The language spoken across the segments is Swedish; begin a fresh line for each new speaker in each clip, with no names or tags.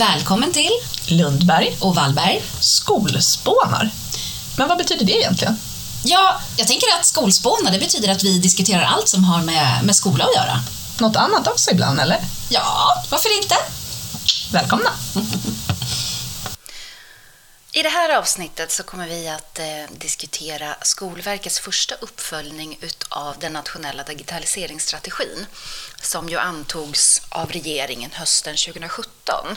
Välkommen till
Lundberg
och Wallberg.
Skolspånar. Men vad betyder det egentligen?
Ja, jag tänker att skolspåna, det betyder att vi diskuterar allt som har med, med skola att göra.
Något annat också ibland, eller?
Ja, varför inte?
Välkomna!
I det här avsnittet så kommer vi att eh, diskutera Skolverkets första uppföljning utav den nationella digitaliseringsstrategin som ju antogs av regeringen hösten 2017.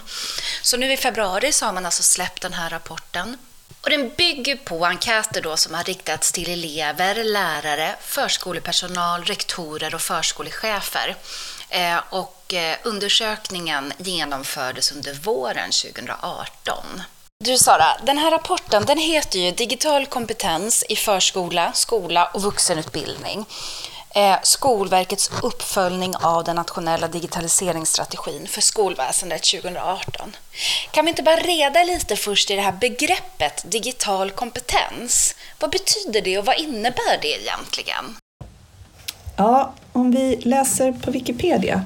Så nu i februari så har man alltså släppt den här rapporten och den bygger på enkäter då som har riktats till elever, lärare, förskolepersonal, rektorer och förskolechefer. Eh, och eh, undersökningen genomfördes under våren 2018. Du Sara, den här rapporten den heter ju Digital kompetens i förskola, skola och vuxenutbildning. Eh, Skolverkets uppföljning av den nationella digitaliseringsstrategin för skolväsendet 2018. Kan vi inte bara reda lite först i det här begreppet digital kompetens? Vad betyder det och vad innebär det egentligen?
Ja, om vi läser på Wikipedia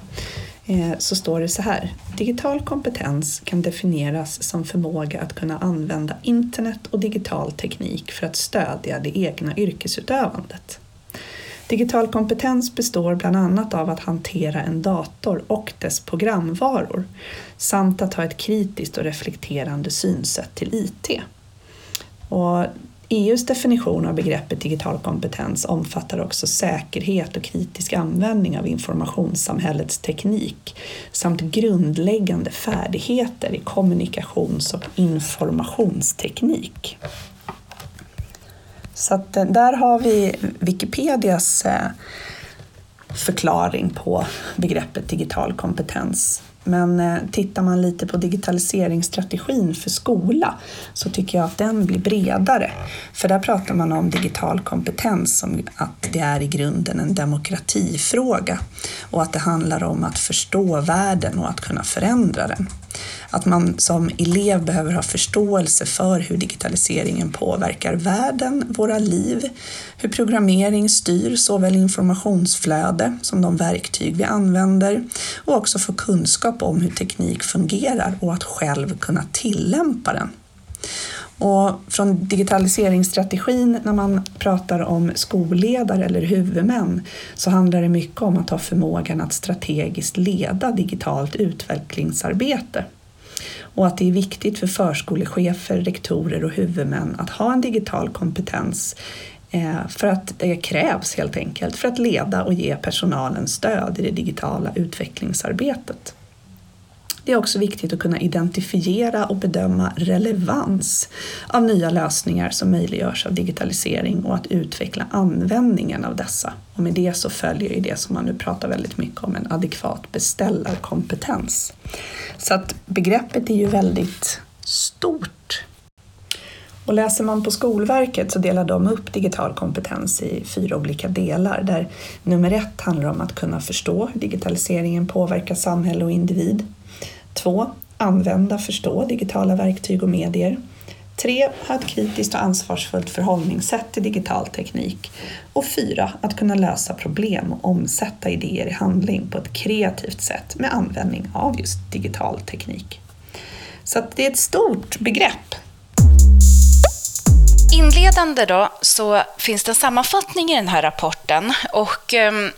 eh, så står det så här. Digital kompetens kan definieras som förmåga att kunna använda internet och digital teknik för att stödja det egna yrkesutövandet. Digital kompetens består bland annat av att hantera en dator och dess programvaror samt att ha ett kritiskt och reflekterande synsätt till IT. Och EUs definition av begreppet digital kompetens omfattar också säkerhet och kritisk användning av informationssamhällets teknik samt grundläggande färdigheter i kommunikations och informationsteknik. Så att eh, där har vi Wikipedias eh, förklaring på begreppet digital kompetens. Men eh, tittar man lite på digitaliseringsstrategin för skola så tycker jag att den blir bredare. För där pratar man om digital kompetens som att det är i grunden en demokratifråga och att det handlar om att förstå världen och att kunna förändra den. Att man som elev behöver ha förståelse för hur digitaliseringen påverkar världen, våra liv, hur programmering styr såväl informationsflöde som de verktyg vi använder och också få kunskap om hur teknik fungerar och att själv kunna tillämpa den. Och från digitaliseringsstrategin, när man pratar om skolledare eller huvudmän, så handlar det mycket om att ha förmågan att strategiskt leda digitalt utvecklingsarbete. Och att det är viktigt för förskolechefer, rektorer och huvudmän att ha en digital kompetens eh, för att det krävs helt enkelt för att leda och ge personalen stöd i det digitala utvecklingsarbetet. Det är också viktigt att kunna identifiera och bedöma relevans av nya lösningar som möjliggörs av digitalisering och att utveckla användningen av dessa. Och med det så följer ju det som man nu pratar väldigt mycket om, en adekvat beställarkompetens. Så att begreppet är ju väldigt stort. Och läser man på Skolverket så delar de upp digital kompetens i fyra olika delar där nummer ett handlar om att kunna förstå hur digitaliseringen påverkar samhälle och individ. 2. Använda, förstå digitala verktyg och medier. 3. Ha ett kritiskt och ansvarsfullt förhållningssätt till digital teknik. Och 4. Att kunna lösa problem och omsätta idéer i handling på ett kreativt sätt med användning av just digital teknik. Så det är ett stort begrepp.
Inledande då så finns det en sammanfattning i den här rapporten och ehm,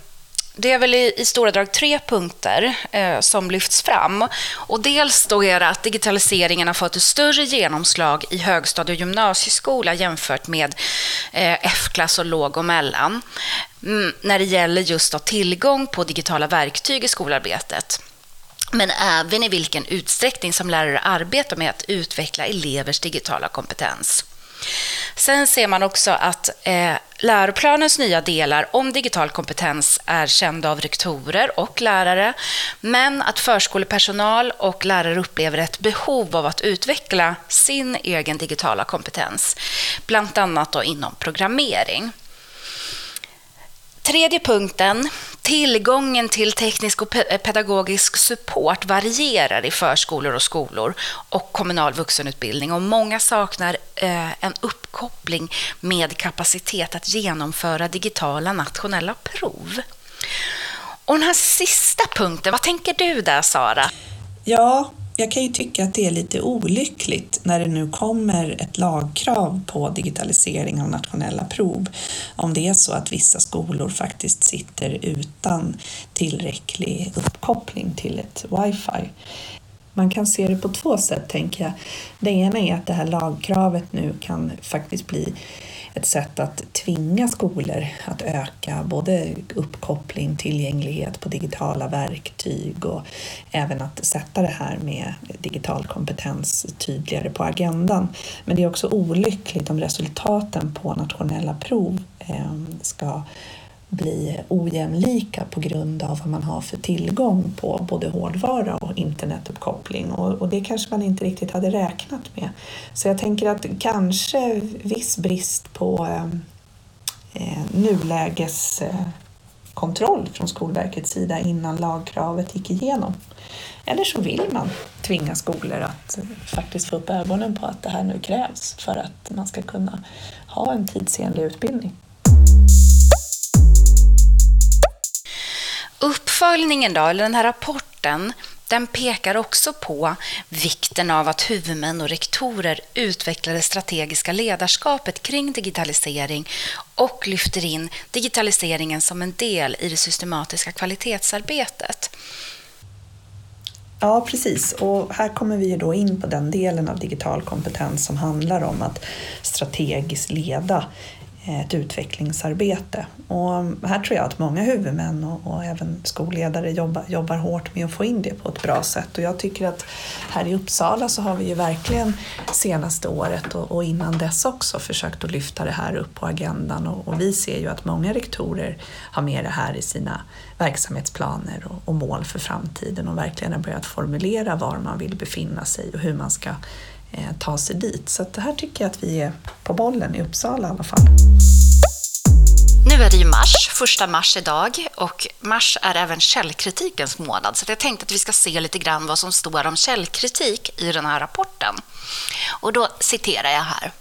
det är väl i, i, stora drag tre punkter eh, som lyfts fram. Och dels då är det att digitaliseringen har fått ett större genomslag i högstadie och gymnasieskola jämfört med eh, F-klass och låg och mellan. Mm, när det gäller just tillgång på digitala verktyg i skolarbetet men även i vilken utsträckning som lärare arbetar med att utveckla elevers digitala kompetens. Sen ser man också att eh, läroplanens nya delar om digital kompetens är kända av rektorer och lärare, men att förskolepersonal och lärare upplever ett behov av att utveckla sin egen digitala kompetens, bland annat då inom programmering. Tredje punkten, tillgången till teknisk och eh, pedagogisk support varierar i förskolor och skolor och kommunal vuxenutbildning och många saknar eh, en uppkoppling med kapacitet att genomföra digitala nationella prov. Och den här sista punkten, vad tänker du där Sara?
Ja, jag kan ju tycka att det är lite olyckligt när det nu kommer ett lagkrav på digitalisering av nationella prov. Om det är så att vissa skolor faktiskt sitter utan tillräcklig uppkoppling till ett wifi. Man kan se det på två sätt, tänker jag. Det ena är att det här lagkravet nu kan faktiskt bli ett sätt att tvinga skolor att öka både uppkoppling, tillgänglighet på digitala verktyg och även att sätta det här med digital kompetens tydligare på agendan. Men det är också olyckligt om resultaten på nationella prov eh, ska bli ojämlika på grund av vad man har för tillgång på både hårdvara och internetuppkoppling och, och det kanske man inte riktigt hade räknat med. Så jag tänker att kanske viss brist på eh, eh nulägeskontroll eh, från Skolverkets sida innan lagkravet gick igenom. Eller så vill man tvinga skolor att faktiskt få upp ögonen på att det här nu krävs för att man ska kunna ha en tidsenlig utbildning.
Uppföljningen då, eller den här rapporten, den pekar också på vikten av att huvudmän och rektorer utvecklar det strategiska ledarskapet kring digitalisering och lyfter in digitaliseringen som en del i det systematiska kvalitetsarbetet.
Ja, precis. Och här kommer vi då in på den delen av digital kompetens som handlar om att strategiskt leda Eh, ett utvecklingsarbete. Och här tror jag att många huvudmän och, och, även skolledare jobbar, jobbar hårt med att få in det på ett bra sätt. Och jag tycker att här i Uppsala så har vi ju verkligen senaste året och, och innan dess också försökt att lyfta det här upp på agendan och, och, vi ser ju att många rektorer har med det här i sina verksamhetsplaner och, och mål för framtiden och verkligen har börjat formulera var man vill befinna sig och hur man ska eh, ta sig dit. Så det här tycker jag att vi är på bollen i Uppsala i alla fall.
Nu är det ju mars, första mars idag och mars är även källkritikens månad så jag tänkte att vi ska se lite grann vad som står om källkritik i den här rapporten. Och då citerar jag här.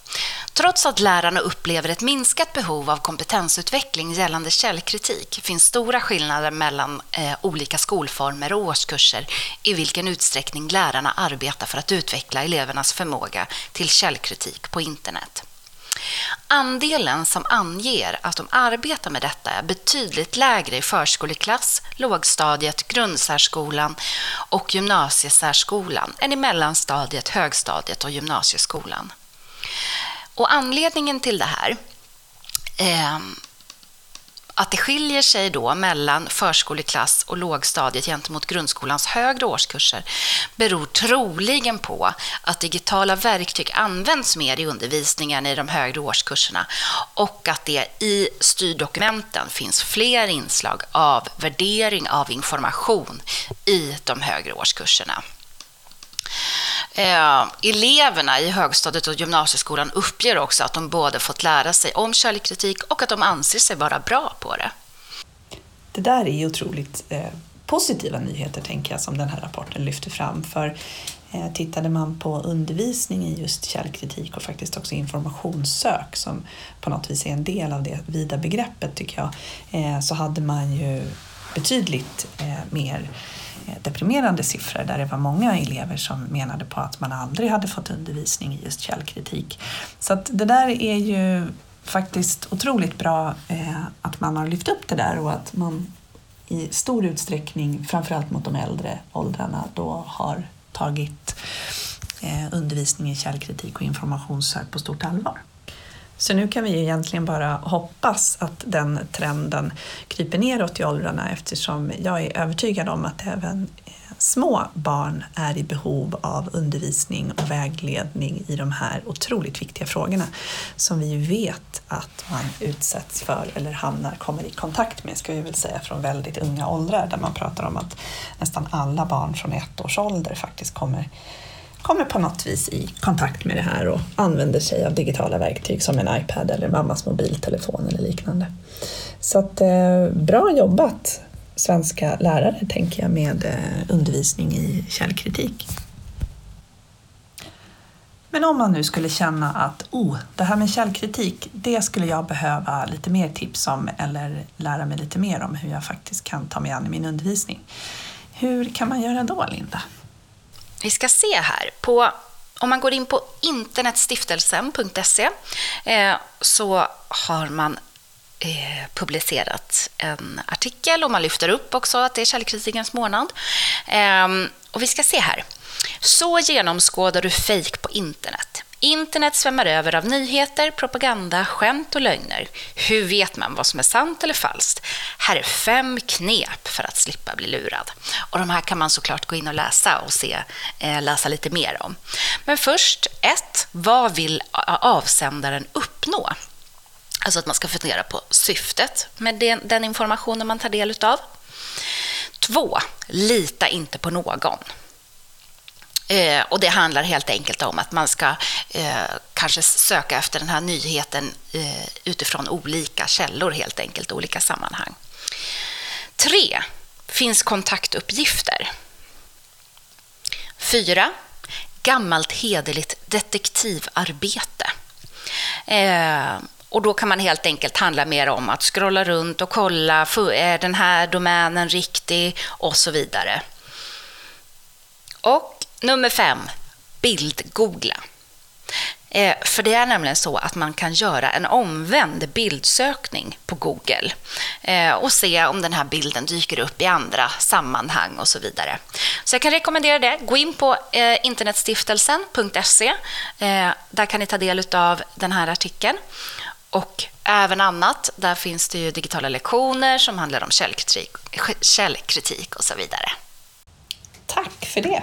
Trots att lärarna upplever ett minskat behov av kompetensutveckling gällande källkritik finns stora skillnader mellan eh, olika skolformer och årskurser i vilken utsträckning lärarna arbetar för att utveckla elevernas förmåga till källkritik på internet. Andelen som anger att de arbetar med detta är betydligt lägre i förskoleklass, lågstadiet, grundsärskolan och gymnasiesärskolan än i mellanstadiet, högstadiet och gymnasieskolan. Och anledningen till det här eh, att det skiljer sig då mellan förskoleklass och lågstadiet gentemot grundskolans högre årskurser beror troligen på att digitala verktyg används mer i undervisningen i de högre årskurserna och att det i styrdokumenten finns fler inslag av värdering av information i de högre årskurserna. Eh, eleverna i högstadiet och gymnasieskolan uppger också att de både fått lära sig om källkritik och att de anser sig vara bra på det.
Det där är otroligt eh, positiva nyheter, tänker jag, som den här rapporten lyfter fram. För eh, tittade man på undervisning i just källkritik och faktiskt också informationssök, som på något vis är en del av det vida begreppet, tycker jag, eh, så hade man ju betydligt eh, mer deprimerande siffror där det var många elever som menade på att man aldrig hade fått undervisning i just källkritik. Så att det där är ju faktiskt otroligt bra eh, att man har lyft upp det där och att man i stor utsträckning, framförallt mot de äldre åldrarna, då har tagit eh, undervisning i källkritik och informationssök på stort allvar. Så nu kan vi egentligen bara hoppas att den trenden kryper neråt i åldrarna eftersom jag är övertygad om att även små barn är i behov av undervisning och vägledning i de här otroligt viktiga frågorna som vi vet att man utsätts för eller hamnar, kommer i kontakt med, ska vi väl säga, från väldigt unga åldrar där man pratar om att nästan alla barn från ett års ålder faktiskt kommer kommer på något vis i kontakt med det här och använder sig av digitala verktyg som en iPad eller mammas mobiltelefon eller liknande. Så att, eh, bra jobbat svenska lärare tänker jag med eh, undervisning i källkritik. Men om man nu skulle känna att oh, det här med källkritik, det skulle jag behöva lite mer tips om eller lära mig lite mer om hur jag faktiskt kan ta mig an i min undervisning. Hur kan man göra då, Linda?
Vi ska se här. På, om man går in på internetstiftelsen.se eh, så har man eh, publicerat en artikel och man lyfter upp också att det är källkritikens månad. Eh, och vi ska se här. Så genomskådar du fejk på internet. Internet svämmar över av nyheter, propaganda, skämt och lögner. Hur vet man vad som är sant eller falskt? Här är fem knep för att slippa bli lurad. Och de här kan man såklart gå in och läsa och se, eh, läsa lite mer om. Men först, ett, vad vill avsändaren uppnå? Alltså att man ska fundera på syftet med den, den informationen man tar del av. Två, lita inte på någon. Eh, och Det handlar helt enkelt om att man ska eh, kanske söka efter den här nyheten eh, utifrån olika källor, helt enkelt, olika sammanhang. Tre, finns kontaktuppgifter. Fyra, gammalt hederligt detektivarbete. Eh, och Då kan man helt enkelt handla mer om att scrolla runt och kolla, är den här domänen riktig och så vidare. Och Nummer fem, bildgoogla. Eh, för det är nämligen så att man kan göra en omvänd bildsökning på Google eh, och se om den här bilden dyker upp i andra sammanhang och så vidare. Så jag kan rekommendera det. Gå in på eh, internetstiftelsen.se. Eh, där kan ni ta del av den här artikeln. Och även annat. Där finns det ju digitala lektioner som handlar om källkritik, källkritik och så vidare.
Tack för det.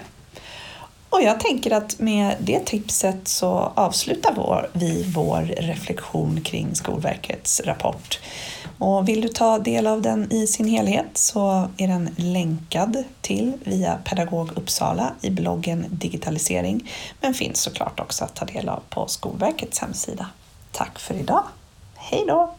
Och jag tänker att med det tipset så avslutar vi vår reflektion kring Skolverkets rapport. Och vill du ta del av den i sin helhet så är den länkad till via Pedagog Uppsala i bloggen Digitalisering, men finns såklart också att ta del av på Skolverkets hemsida. Tack för idag! Hej då!